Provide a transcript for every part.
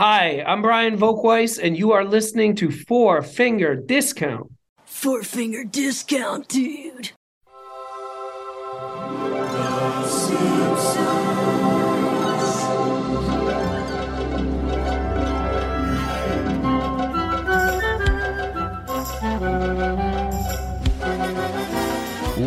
Hi, I'm Brian Volkweiss, and you are listening to Four Finger Discount. Four finger discount, dude.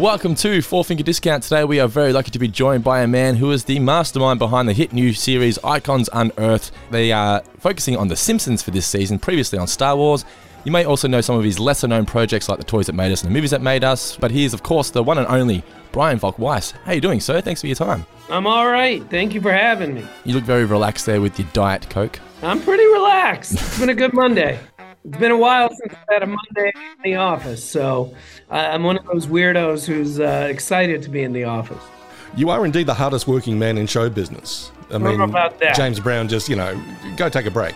Welcome to Four Finger Discount. Today we are very lucky to be joined by a man who is the mastermind behind the hit new series Icons Unearthed. They are focusing on The Simpsons for this season, previously on Star Wars. You may also know some of his lesser known projects like The Toys That Made Us and The Movies That Made Us, but he is, of course, the one and only Brian Volk Weiss. How are you doing, sir? Thanks for your time. I'm all right. Thank you for having me. You look very relaxed there with your Diet Coke. I'm pretty relaxed. It's been a good Monday. It's been a while since I've had a Monday in the office, so I- I'm one of those weirdos who's uh, excited to be in the office. You are indeed the hardest working man in show business. I don't know about that. James Brown just, you know, go take a break.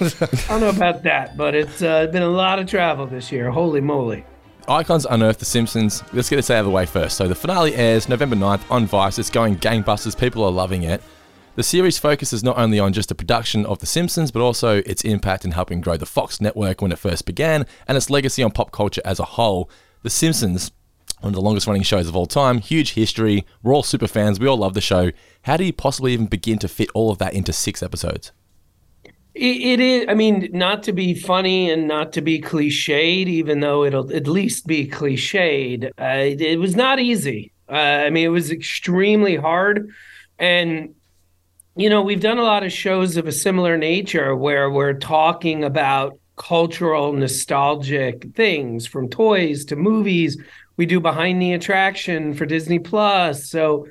I don't know about that, but it's uh, been a lot of travel this year. Holy moly. Icons Unearthed The Simpsons. Let's get this out of the way first. So the finale airs November 9th on Vice. It's going gangbusters. People are loving it. The series focuses not only on just the production of The Simpsons, but also its impact in helping grow the Fox network when it first began and its legacy on pop culture as a whole. The Simpsons, one of the longest running shows of all time, huge history. We're all super fans. We all love the show. How do you possibly even begin to fit all of that into six episodes? It, it is, I mean, not to be funny and not to be cliched, even though it'll at least be cliched. Uh, it, it was not easy. Uh, I mean, it was extremely hard. And, you know, we've done a lot of shows of a similar nature where we're talking about cultural, nostalgic things from toys to movies. We do behind the attraction for Disney Plus. So,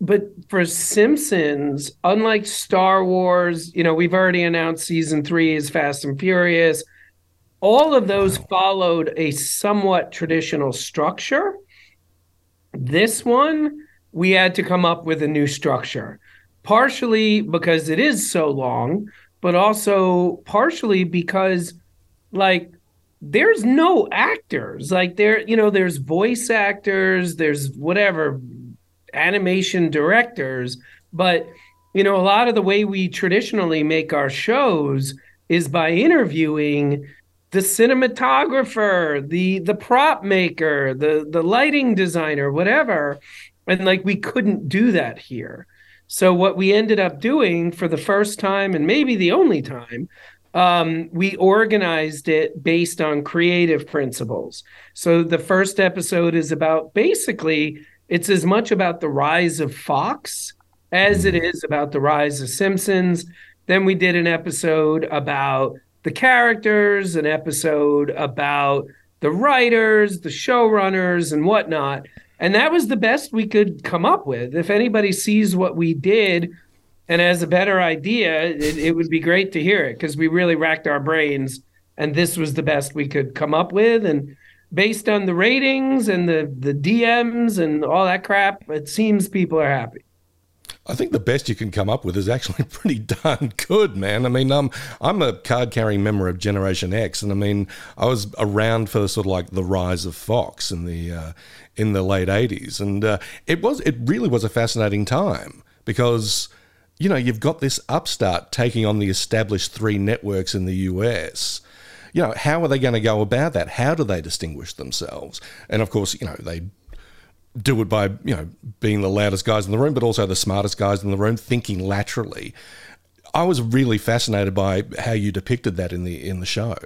but for Simpsons, unlike Star Wars, you know, we've already announced season three is Fast and Furious. All of those followed a somewhat traditional structure. This one, we had to come up with a new structure, partially because it is so long, but also partially because, like, there's no actors. Like, there, you know, there's voice actors, there's whatever animation directors, but you know, a lot of the way we traditionally make our shows is by interviewing the cinematographer, the the prop maker, the the lighting designer, whatever. And like we couldn't do that here. So what we ended up doing for the first time and maybe the only time um, we organized it based on creative principles. So the first episode is about basically it's as much about the rise of Fox as it is about the rise of Simpsons. Then we did an episode about the characters, an episode about the writers, the showrunners, and whatnot. And that was the best we could come up with. If anybody sees what we did and has a better idea, it, it would be great to hear it because we really racked our brains and this was the best we could come up with. And based on the ratings and the the DMs and all that crap, it seems people are happy. I think the best you can come up with is actually pretty darn good, man. I mean, I'm a card carrying member of Generation X, and I mean, I was around for sort of like the rise of Fox in the uh, in the late '80s, and uh, it was it really was a fascinating time because you know you've got this upstart taking on the established three networks in the US. You know, how are they going to go about that? How do they distinguish themselves? And of course, you know, they do it by you know being the loudest guys in the room, but also the smartest guys in the room, thinking laterally. I was really fascinated by how you depicted that in the in the show.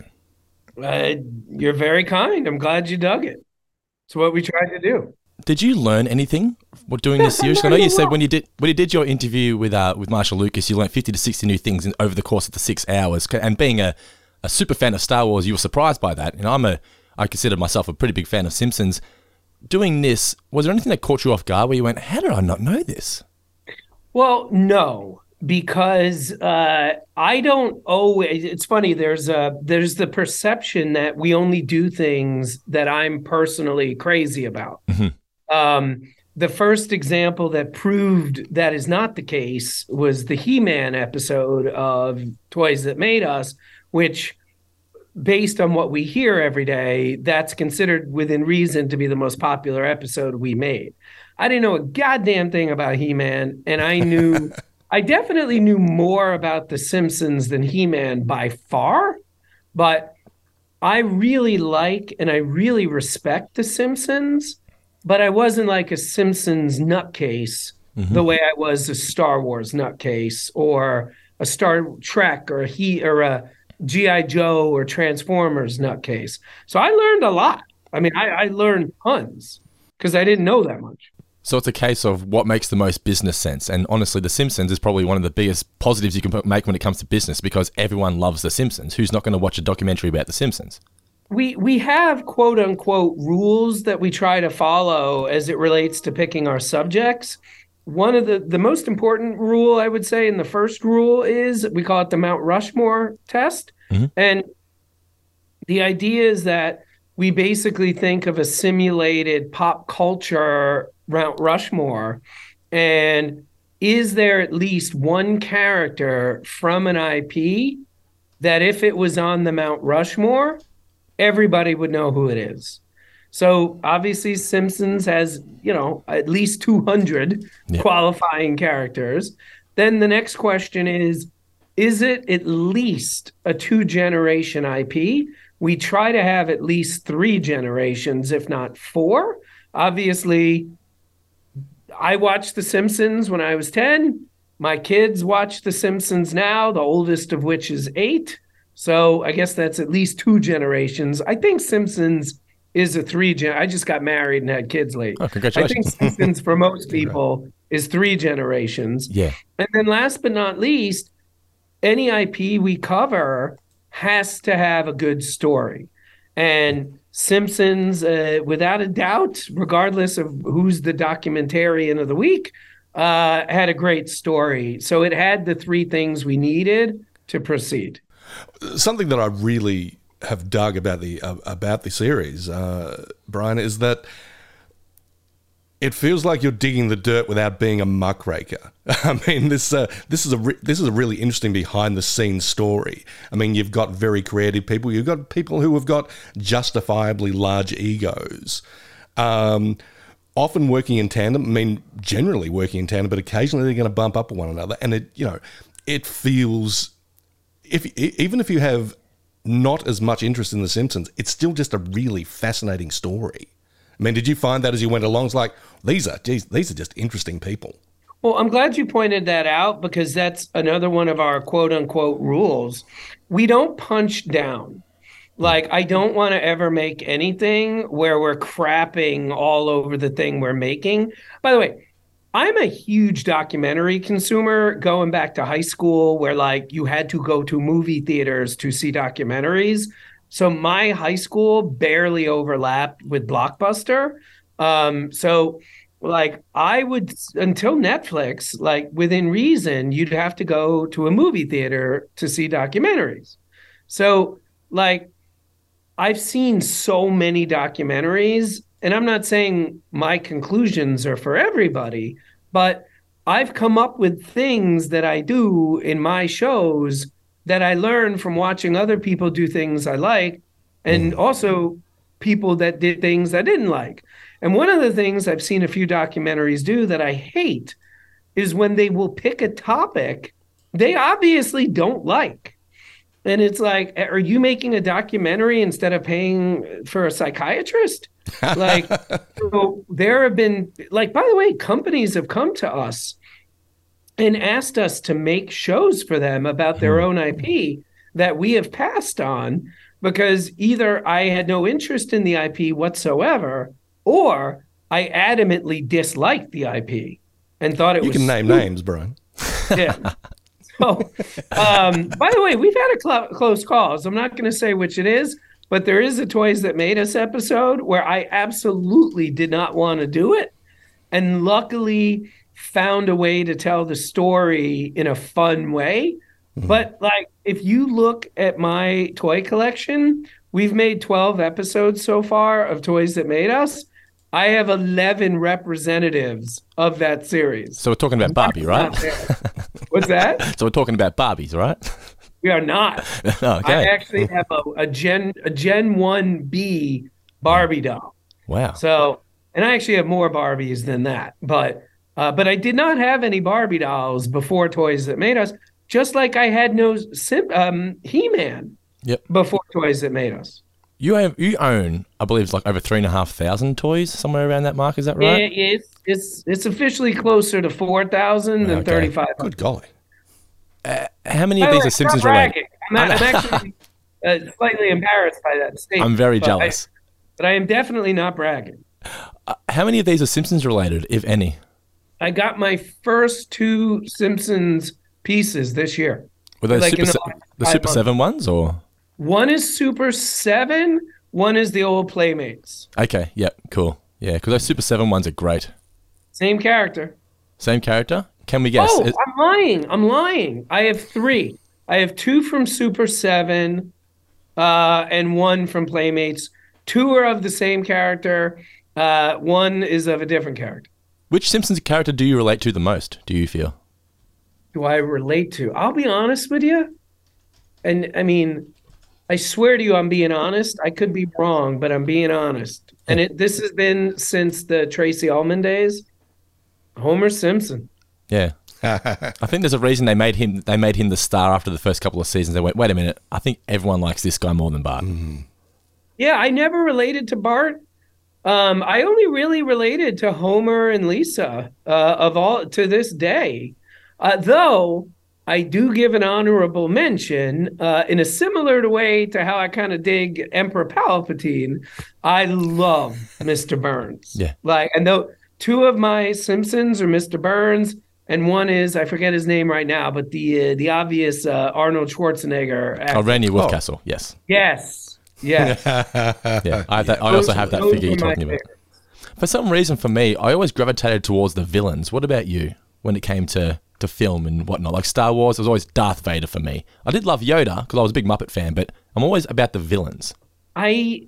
Uh, you're very kind. I'm glad you dug it. It's what we tried to do. Did you learn anything what doing this series? I know you said when you did when you did your interview with uh, with Marcia Lucas, you learned fifty to sixty new things in, over the course of the six hours. And being a, a super fan of Star Wars, you were surprised by that. And I'm a I consider myself a pretty big fan of Simpsons. Doing this, was there anything that caught you off guard where you went, "How did I not know this?" Well, no, because uh, I don't always. It's funny. There's a there's the perception that we only do things that I'm personally crazy about. Um, the first example that proved that is not the case was the He-Man episode of Toys That Made Us, which based on what we hear every day, that's considered within reason to be the most popular episode we made. I didn't know a goddamn thing about He Man, and I knew I definitely knew more about The Simpsons than He Man by far, but I really like and I really respect The Simpsons, but I wasn't like a Simpsons nutcase Mm-hmm. the way I was a Star Wars nutcase or a Star Trek or a he or a GI Joe or Transformers nutcase. So I learned a lot. I mean, I, I learned tons because I didn't know that much. So it's a case of what makes the most business sense. And honestly, The Simpsons is probably one of the biggest positives you can make when it comes to business because everyone loves The Simpsons. Who's not going to watch a documentary about The Simpsons? we we have quote unquote rules that we try to follow as it relates to picking our subjects. One of the the most important rule I would say, and the first rule is we call it the Mount Rushmore test, mm-hmm. and the idea is that we basically think of a simulated pop culture Mount Rushmore, and is there at least one character from an IP that if it was on the Mount Rushmore, everybody would know who it is. So obviously Simpsons has, you know, at least 200 Yeah. qualifying characters. Then the next question is is it at least a two generation IP? We try to have at least 3 generations if not 4. Obviously I watched The Simpsons when I was 10. My kids watch The Simpsons now, the oldest of which is 8. So I guess that's at least two generations. I think Simpsons is a three gen. I just got married and had kids late. Oh, I think congratulations. Simpsons for most people is three generations. Yeah. And then last but not least, any IP we cover has to have a good story. And Simpsons, uh, without a doubt, regardless of who's the documentarian of the week, uh, had a great story. So it had the three things we needed to proceed. something that I really have dug about the uh, about the series, uh, Brian, is that it feels like you're digging the dirt without being a muckraker. I mean, this uh, this is a re- this is a really interesting behind the scenes story. I mean, you've got very creative people. You've got people who have got justifiably large egos. Um, often working in tandem. I mean, generally working in tandem, but occasionally they're going to bump up one another, and it you know it feels if even if you have not as much interest in The Simpsons, it's still just a really fascinating story. I mean, did you find that as you went along? It's like these are geez, these are just interesting people. Well, I'm glad you pointed that out because that's another one of our quote unquote rules. We don't punch down. Like, I don't want to ever make anything where we're crapping all over the thing we're making. By the way, I'm a huge documentary consumer going back to high school where like you had to go to movie theaters to see documentaries. So my high school barely overlapped with Blockbuster. Um, so like I would until Netflix, like within reason, you'd have to go to a movie theater to see documentaries. So like I've seen so many documentaries, and I'm not saying my conclusions are for everybody, but I've come up with things that I do in my shows that I learn from watching other people do things I like, and mm. also people that did things I didn't like. And one of the things I've seen a few documentaries do that I hate is when they will pick a topic they obviously don't like. And it's like, are you making a documentary instead of paying for a psychiatrist? Like, so there have been, like, by the way, companies have come to us and asked us to make shows for them about their own IP that we have passed on because either I had no interest in the IP whatsoever or I adamantly disliked the IP and thought it You was can name stupid. names, Brian. Yeah. So, um, by the way, we've had a cl- close calls. I'm not going to say which it is, but there is a Toys That Made Us episode where I absolutely did not want to do it. And luckily found a way to tell the story in a fun way. Mm-hmm. But like, if you look at my toy collection, we've made 12 episodes so far of Toys That Made Us. I have 11 representatives of that series. So we're talking about Barbie, right? What's that? so we're talking about Barbies, right? We are not. I actually have a, a Gen a Gen One B Barbie doll. Wow. So, and I actually have more Barbies than that. But Uh, but I did not have any Barbie dolls before Toys That Made Us, just like I had no um, He-Man Yep. before Toys That Made Us. You have you own, I believe it's like over three and a half thousand toys, somewhere around that mark. Is that right? Yeah, it's it's it's officially closer to four thousand than Okay. thirty five. Good golly. How many of these are Simpsons related? I'm, I'm actually uh, slightly embarrassed by that statement. I'm very but I- jealous. but I am definitely not bragging. How many of these are Simpsons related, if any? I got my first two Simpsons pieces this year. Were those Like Super the Se- the Super months. Seven ones, or One is Super Seven. One is the old Playmates. okay, yep, cool, yeah, because those Super Seven ones are great. Same character. Same character? Can we guess? Oh, Is- I'm lying. I'm lying. I have three. I have two from Super Seven, uh, and one from Playmates. Two are of the same character. Uh, one is of a different character. which Simpsons character do you relate to the most? Do you feel? Do I relate to? I'll be honest with you. And I mean, I swear to you, I'm being honest. I could be wrong, but I'm being honest. And it this has been since the Tracey Ullman days. Homer Simpson. Yeah. I think there's a reason they made him they made him the star after the first couple of seasons. They went, wait a minute, I think everyone likes this guy more than Bart. Yeah, I never related to Bart. Um, I only really related to Homer and Lisa uh, of all to this day. Uh, though I do give an honorable mention uh, in a similar way to how I kind of dig Emperor Palpatine. I love Mr. Burns. Yeah. like and though two of my Simpsons are Mr. Burns. And one is I forget his name right now, but the uh, the obvious uh, Arnold Schwarzenegger. Oh, actor. Randy Wolfcastle, yes. Yes, yes. Yeah. I, have that, I also have that Those figure you're talking about. favorites. For some reason, for me, I always gravitated towards the villains. What about you when it came to, to film and whatnot? Like Star Wars, it was always Darth Vader for me. I did love Yoda because I was a big Muppet fan, but I'm always about the villains. I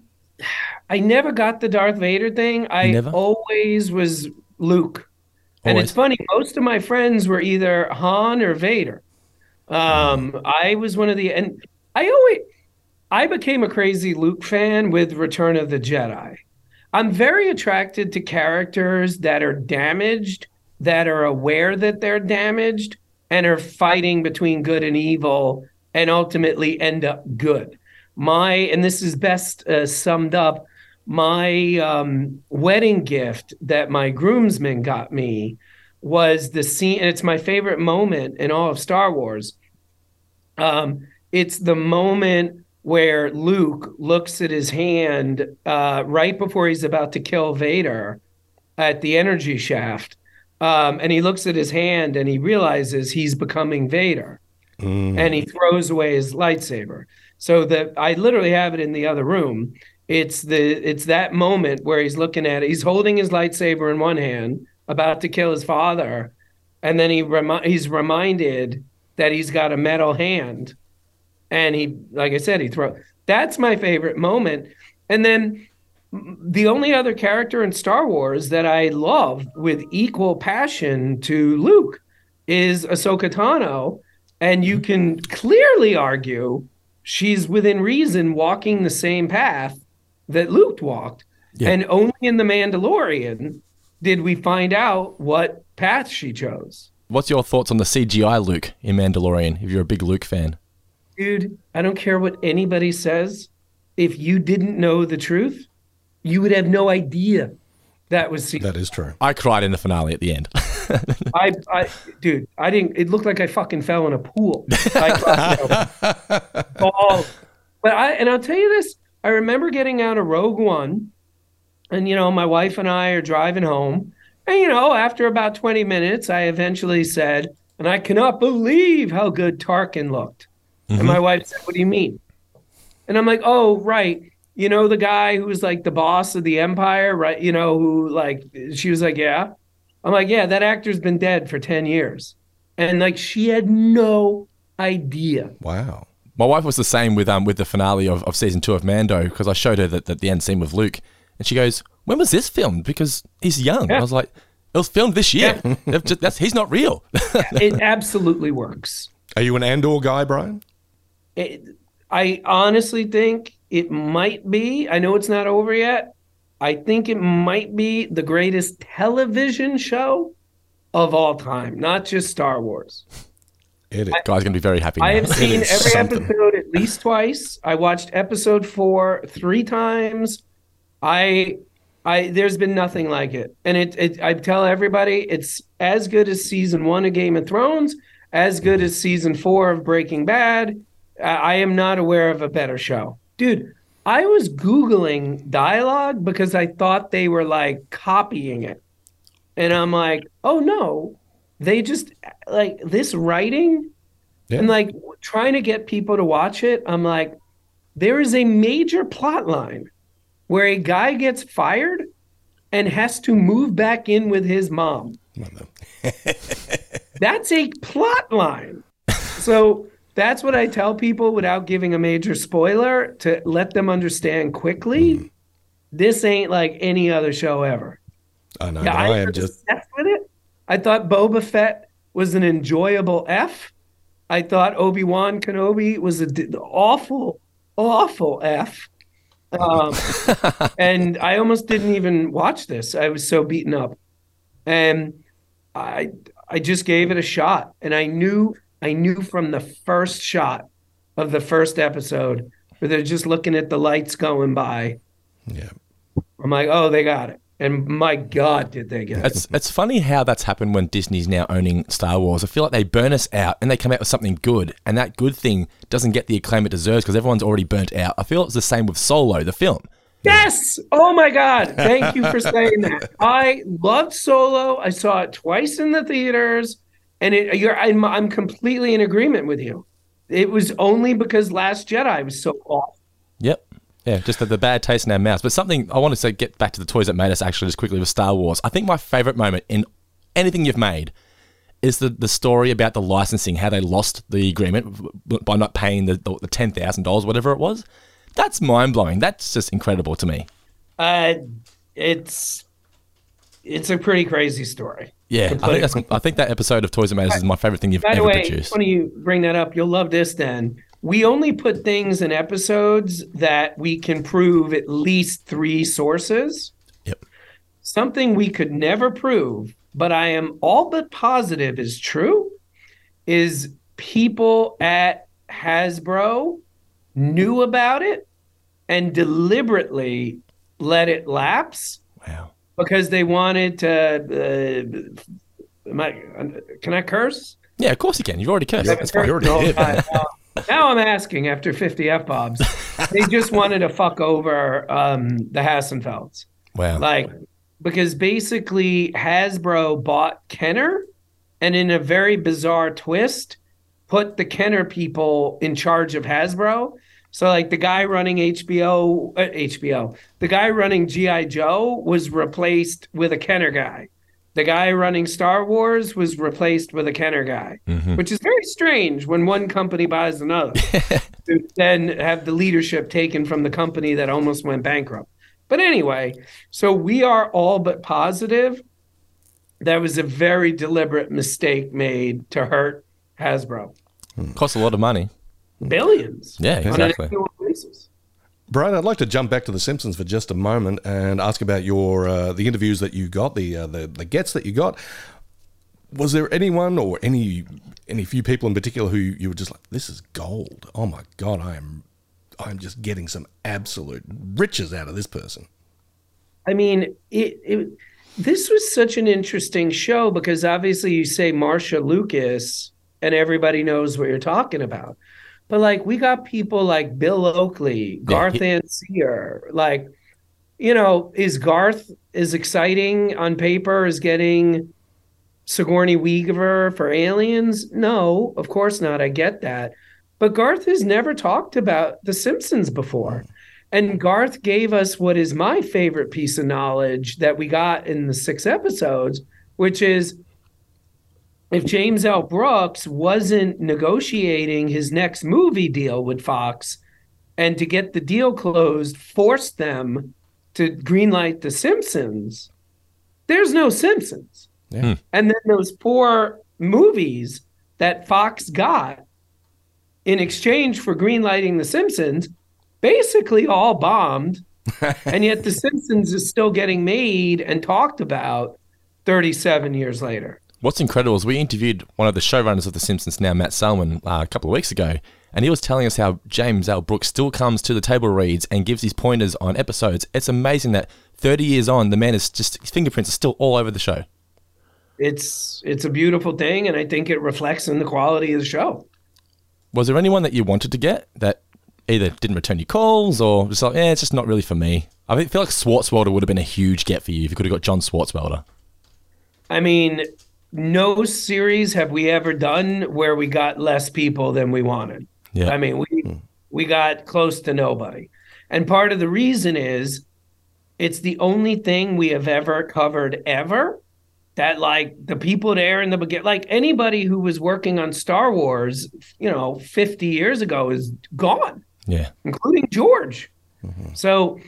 I never got the Darth Vader thing. I Never? always was Luke. And Always. it's funny, most of my friends were either Han or Vader. Um, I was one of the and I always I became a crazy Luke fan with Return of the Jedi. I'm very attracted to characters that are damaged, that are aware that they're damaged, and are fighting between good and evil and ultimately end up good. My, and this is best uh, summed up, my um, wedding gift that my groomsmen got me was the scene, and it's my favorite moment in all of Star Wars. Um, it's the moment where Luke looks at his hand uh, right before he's about to kill Vader at the energy shaft. Um, and he looks at his hand and he realizes he's becoming Vader. And he throws away his lightsaber. So that I literally have it in the other room. It's the it's that moment where he's looking at it. He's holding his lightsaber in one hand, about to kill his father, and then he remi- he's reminded that he's got a metal hand. And he like i said he throw that's my favorite moment. And then the only other character in star wars that i love with equal passion to luke is ahsoka tano. And you can clearly argue she's within reason walking the same path that luke walked Yeah. and only in the mandalorian did we find out what path she chose What's your thoughts on the CGI Luke in Mandalorian, if you're a big Luke fan? Dude, I don't care what anybody says. If you didn't know the truth, you would have no idea that was C- That is true. I cried in the finale at the end. I, I, dude, I didn't. It looked like I fucking fell in a pool. I, you know, balls. But I, and I'll tell you this. I remember getting out of Rogue One, and you know, my wife and I are driving home, and you know, after about twenty minutes, I eventually said, "And I cannot believe how good Tarkin looked." And mm-hmm. my wife said, "What do you mean?" And I'm like, "Oh, right." You know the guy who was like the boss of the empire, right? You know who like she was like, "Yeah." I'm like, "Yeah, that actor's been dead for 10 years." And like she had no idea. Wow. My wife was the same with um with the finale of, of season two of Mando because I showed her that, that the end scene with Luke, and she goes, "When was this filmed?" Because he's young. Yeah. I was like, "It was filmed this year. They've just- that's he's not real." It absolutely works. Are you an Andor guy, Brian? It, I honestly think it might be. I know it's not over yet. I think it might be the greatest television show of all time, not just Star Wars. It is. Guy's going to be very happy. Now. I have seen every something. episode at least twice. I watched episode four three times. I, I there's been nothing like it, and it, it. I tell everybody it's as good as season one of Game of Thrones, as good as season four of Breaking Bad. I, I am not aware of a better show, dude. I was googling dialogue because I thought they were like copying it, and I'm like, oh no, they just like this writing Yeah. and like trying to get people to watch it i'm like there is a major plot line where a guy gets fired and has to move back in with his mom that's a plot line so that's what i tell people without giving a major spoiler to let them understand quickly mm-hmm. this ain't like any other show ever I know. yeah, I, am just. obsessed with it. I thought Boba Fett was an enjoyable F. I thought Obi Wan Kenobi was a d- awful, awful F. Um, and I almost didn't even watch this. I was so beaten up, and I I just gave it a shot, and I knew I knew from the first shot of the first episode where they're just looking at the lights going by. Yeah. I'm like, oh, they got it. And my God, did they get it? It's it's funny how that's happened when Disney's now owning Star Wars. I feel like they burn us out and they come out with something good, and that good thing doesn't get the acclaim it deserves because everyone's already burnt out. I feel it's the same with Solo, the film. Yes. Oh my God. Thank you for saying that. I loved Solo. I saw it twice in the theaters, and it, you're I'm, I'm completely in agreement with you. It was only because Last Jedi was so awful. Yep. Yeah, just the, the bad taste in our mouths. But something I wanted to say, get back to the toys that made us actually just quickly with Star Wars. I think my favorite moment in anything you've made is the, the story about the licensing, how they lost the agreement by not paying the, the, the $10,000, whatever it was. That's mind blowing. That's just incredible to me. Uh, it's it's a pretty crazy story. Yeah, I think, I think that episode of Toys That Made Us is my favorite thing you've By the ever way, produced. funny you bring that up. You'll love this. Then we only put things in episodes that we can prove at least three sources. Yep. Something we could never prove, but I am all but positive is true, is people at Hasbro knew about it and deliberately let it lapse Wow. because they wanted to. Uh, I, can I curse? Yeah, of course you can. You've already cursed. That's. You're already No, hit, man. I- now, I'm asking after 50 F Bobs. they just wanted to fuck over um, the Hassenfelds. Wow. Like, because basically Hasbro bought Kenner and in a very bizarre twist, put the Kenner people in charge of Hasbro. So, like, the guy running HBO, uh, HBO, the guy running G.I. Joe was replaced with a Kenner guy. The guy running Star Wars was replaced with a Kenner guy, mm-hmm. which is very strange when one company buys another to then have the leadership taken from the company that almost went bankrupt. But anyway, so we are all but positive that was a very deliberate mistake made to hurt Hasbro. Costs a lot of money. Billions. Yeah, on an exactly. annual basis. Brian, I'd like to jump back to The Simpsons for just a moment and ask about your uh, the interviews that you got, the uh, the the gets that you got. Was there anyone or any any few people in particular who you were just like, this is gold? Oh my god, I am I'm just getting some absolute riches out of this person. I mean, it, it this was such an interesting show because obviously you say Marcia Lucas and everybody knows what you're talking about. But like we got people like Bill Oakley, Garth he- Ancier, like you know, is Garth as exciting on paper as getting Sigourney Weaver for Aliens? No, of course not. I get that. But Garth has never talked about The Simpsons before. Mm. And Garth gave us what is my favorite piece of knowledge that we got in the six episodes, which is if James L. Brooks wasn't negotiating his next movie deal with Fox and to get the deal closed, forced them to greenlight The Simpsons, there's no Simpsons. Yeah. Hmm. And then those four movies that Fox got in exchange for greenlighting The Simpsons basically all bombed. and yet The Simpsons is still getting made and talked about 37 years later. What's incredible is we interviewed one of the showrunners of The Simpsons now, Matt Selman, uh, a couple of weeks ago, and he was telling us how James L. Brooks still comes to the table reads and gives his pointers on episodes. It's amazing that 30 years on, the man is just, his fingerprints are still all over the show. It's it's a beautiful thing, and I think it reflects in the quality of the show. Was there anyone that you wanted to get that either didn't return your calls or just like, yeah, it's just not really for me? I feel like Swartzwelder would have been a huge get for you if you could have got John Swartzwelder. I mean, no series have we ever done where we got less people than we wanted. Yeah. I mean, we hmm. we got close to nobody. And part of the reason is it's the only thing we have ever covered ever that like the people there in the beginning like anybody who was working on Star Wars, you know, 50 years ago is gone, Yeah. including George. Mm-hmm. So,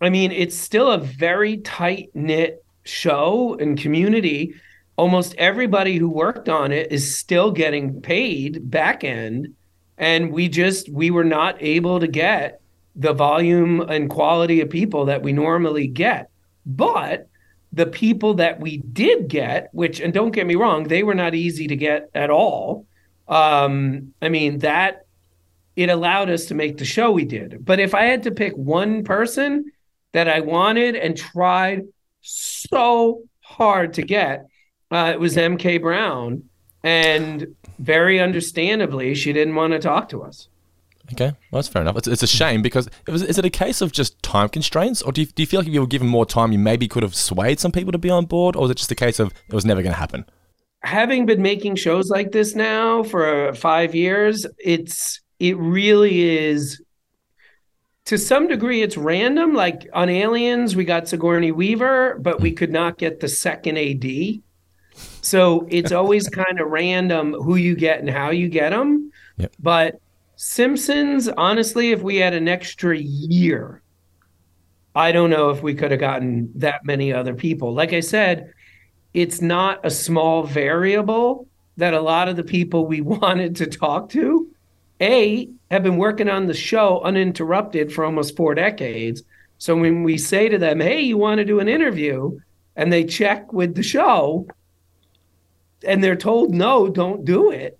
I mean, it's still a very tight knit show and community. Almost everybody who worked on it is still getting paid back end. And we just, we were not able to get the volume and quality of people that we normally get. But the people that we did get, which, and don't get me wrong, they were not easy to get at all. Um, I mean, that it allowed us to make the show we did. But if I had to pick one person that I wanted and tried so hard to get, uh, it was MK Brown. And very understandably, she didn't want to talk to us. Okay, well, that's fair enough. It's, it's a shame because it was, is it a case of just time constraints, or do you, do you feel like if you were given more time, you maybe could have swayed some people to be on board, or is it just a case of it was never going to happen? having been making shows like this now for five years, it's it really is to some degree it's random. Like on Aliens, we got Sigourney Weaver, but we could not get the second AD. So it's always kind of random who you get and how you get them. Yep. But Simpsons, honestly, if we had an extra year, I don't know if we could have gotten that many other people. Like I said, it's not a small variable that a lot of the people we wanted to talk to, A, have been working on the show uninterrupted for almost four decades. So when we say to them, hey, you want to do an interview, and they check with the show, and they're told, no, don't do it.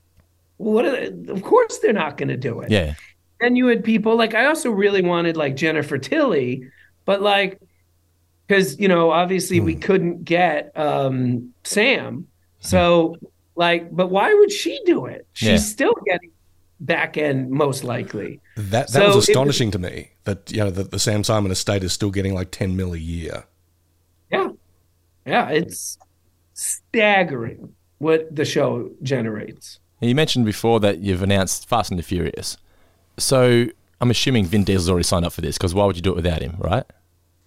What are they, of course they're not going to do it Yeah, then you had people like I also really wanted like Jennifer Tilly, but like because you know obviously we couldn't get um Sam, so like, but why would she do it? She's Yeah. still getting back end most likely. That that So was it astonishing to me. That you know that the Sam Simon estate is still getting like ten mil a year. Yeah, yeah, it's staggering what the show generates. You mentioned before that you've announced Fast and the Furious, so I'm assuming Vin Diesel's already signed up for this because why would you do it without him, right?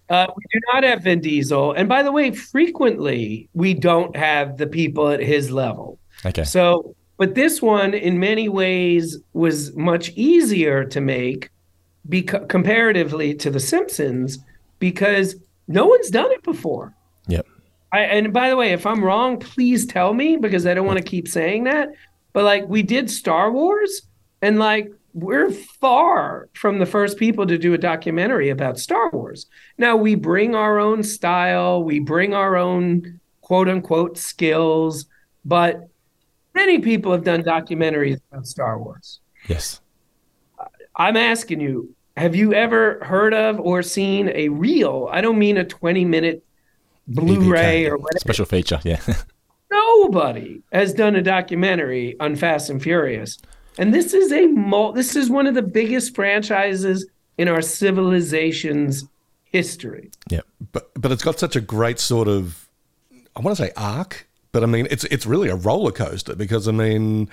Uh, we do not have Vin Diesel, and by the way, frequently we don't have the people at his level. Okay, So, but this one, in many ways, was much easier to make, beca- comparatively to The Simpsons, because no one's done it before. I, and by the way, if I'm wrong, please tell me because I don't want to keep saying that. But like we did Star Wars, and like we're far from the first people to do a documentary about Star Wars. Now we bring our own style, we bring our own quote unquote skills, but many people have done documentaries about Star Wars. yes. I'm asking you, have you ever heard of or seen a real, I don't mean a 20 minute Blu-ray or whatever. Special feature, yeah. Nobody has done a documentary on Fast and Furious. And this is a mul- this is one of the biggest franchises in our civilization's history. Yeah, But but it's got such a great sort of I want to say arc, but I mean it's it's really a roller coaster because I mean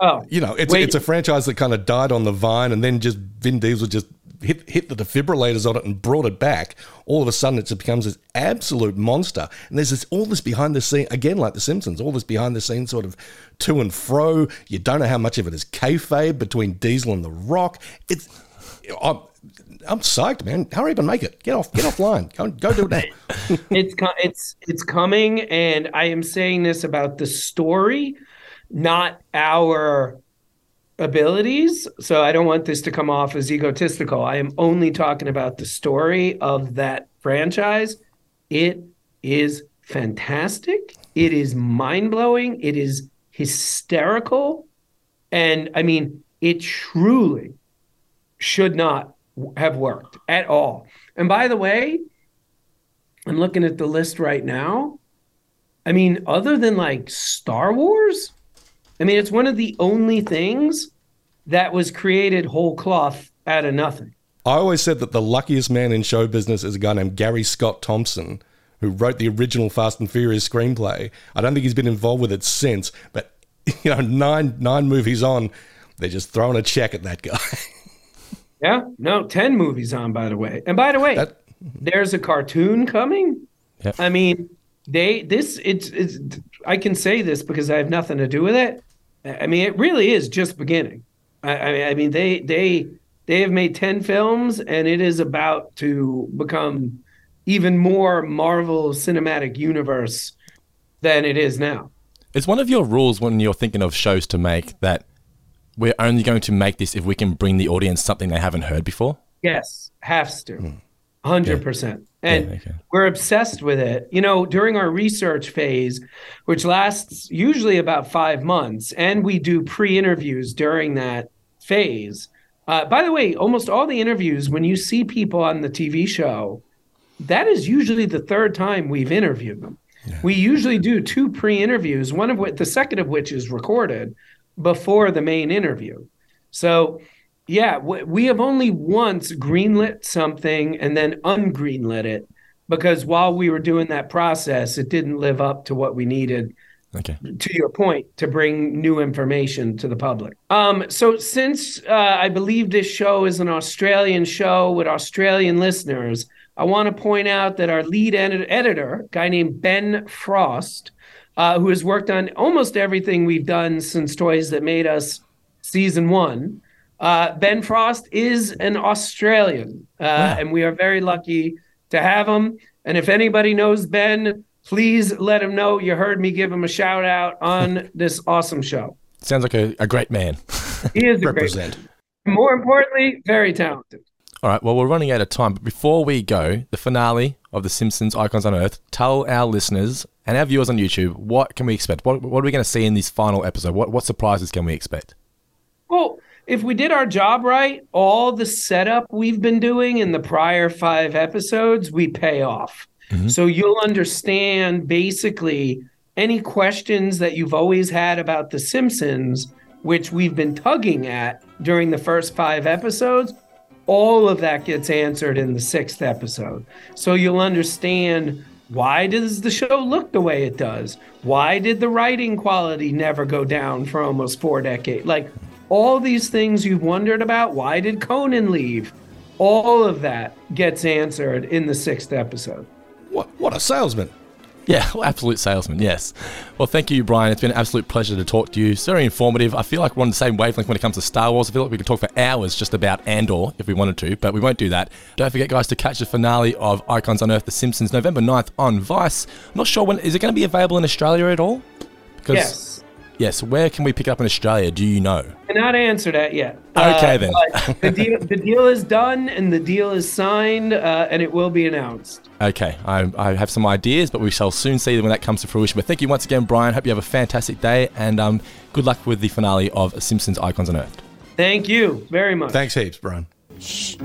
Oh, you know it's Wait. it's a franchise that kind of died on the vine and then just Vin Diesel just hit hit the defibrillators on it and brought it back. All of a sudden it becomes this absolute monster. And there's this all this behind the scene again like the Simpsons, all this behind the scenes sort of to and fro. You don't know how much of it is kayfabe between Diesel and The Rock. It's I'm, I'm psyched, man. Hurry up and make it. Get off, get offline. Go, go do it now. it's it's it's coming and I am saying this about the story, not our abilities. So I don't want this to come off as egotistical. I am only talking about the story of that franchise. It is fantastic. It is mind blowing. It is hysterical. And I mean, it truly should not have worked at all. And by the way, I'm looking at the list right now. I mean, other than like Star Wars, I mean, it's one of the only things that was created whole cloth out of nothing. I always said that the luckiest man in show business is a guy named Gary Scott Thompson, who wrote the original Fast and Furious screenplay. I don't think he's been involved with it since, but you know, nine nine movies on, they're just throwing a check at that guy. yeah, no, ten movies on, by the way. And by the way, that, there's a cartoon coming. Yep. I mean, they this it's it's I can say this because I have nothing to do with it. I mean, it really is just beginning. I, I mean, they they they have made 10 films and it is about to become even more Marvel cinematic universe than it is now. It's one of your rules when you're thinking of shows to make that we're only going to make this if we can bring the audience something they haven't heard before. Yes, has to. 100%. Hmm. And yeah, okay. we're obsessed with it. You know, during our research phase, which lasts usually about five months, and we do pre interviews during that phase, uh, by the way, almost all the interviews, when you see people on the TV show, that is usually the third time we've interviewed them. Yeah. We usually do two pre-interviews, one of which, the second of which is recorded before the main interview. So, yeah, we have only once greenlit something and then ungreenlit it because while we were doing that process, it didn't live up to what we needed Okay. To your point, to bring new information to the public. Um, so, since uh, I believe this show is an Australian show with Australian listeners, I want to point out that our lead ed- editor, a guy named Ben Frost, uh, who has worked on almost everything we've done since Toys That Made Us season one, uh, Ben Frost is an Australian, uh, and we are very lucky to have him. And if anybody knows Ben, please let him know you heard me give him a shout out on this awesome show. Sounds like a, a great man. He is a Represent. great man. More importantly, very talented. All right, well, we're running out of time, but before we go, the finale of The Simpsons Icons Unearthed, tell our listeners and our viewers on YouTube what can we expect? What, what are we going to see in this final episode? What, what surprises can we expect? Well, if we did our job right, all the setup we've been doing in the prior five episodes, we pay off. Mm-hmm. So you'll understand basically any questions that you've always had about The Simpsons, which we've been tugging at during the first five episodes. All of that gets answered in the sixth episode. So you'll understand why does the show look the way it does? Why did the writing quality never go down for almost four decades? Like all these things you've wondered about. Why did Conan leave? All of that gets answered in the sixth episode. What, what a salesman. Yeah, absolute salesman, yes. Well, thank you, Brian. It's been an absolute pleasure to talk to you. It's very informative. I feel like we're on the same wavelength when it comes to Star Wars. I feel like we could talk for hours just about Andor if we wanted to, but we won't do that. Don't forget, guys, to catch the finale of Icons Unearthed The Simpsons November 9th on Vice. I'm not sure when. Is it going to be available in Australia at all? Because yes. Yes. Where can we pick up in Australia? Do you know? I cannot answer that yet. Okay, uh, then. the, deal, the deal is done and the deal is signed uh, and it will be announced. Okay. I, I, have some ideas, but we shall soon see them when that comes to fruition. But thank you once again, Brian. Hope you have a fantastic day and um, good luck with the finale of Simpsons Icons Unearthed. Thank you very much. Thanks heaps, Brian. Shh.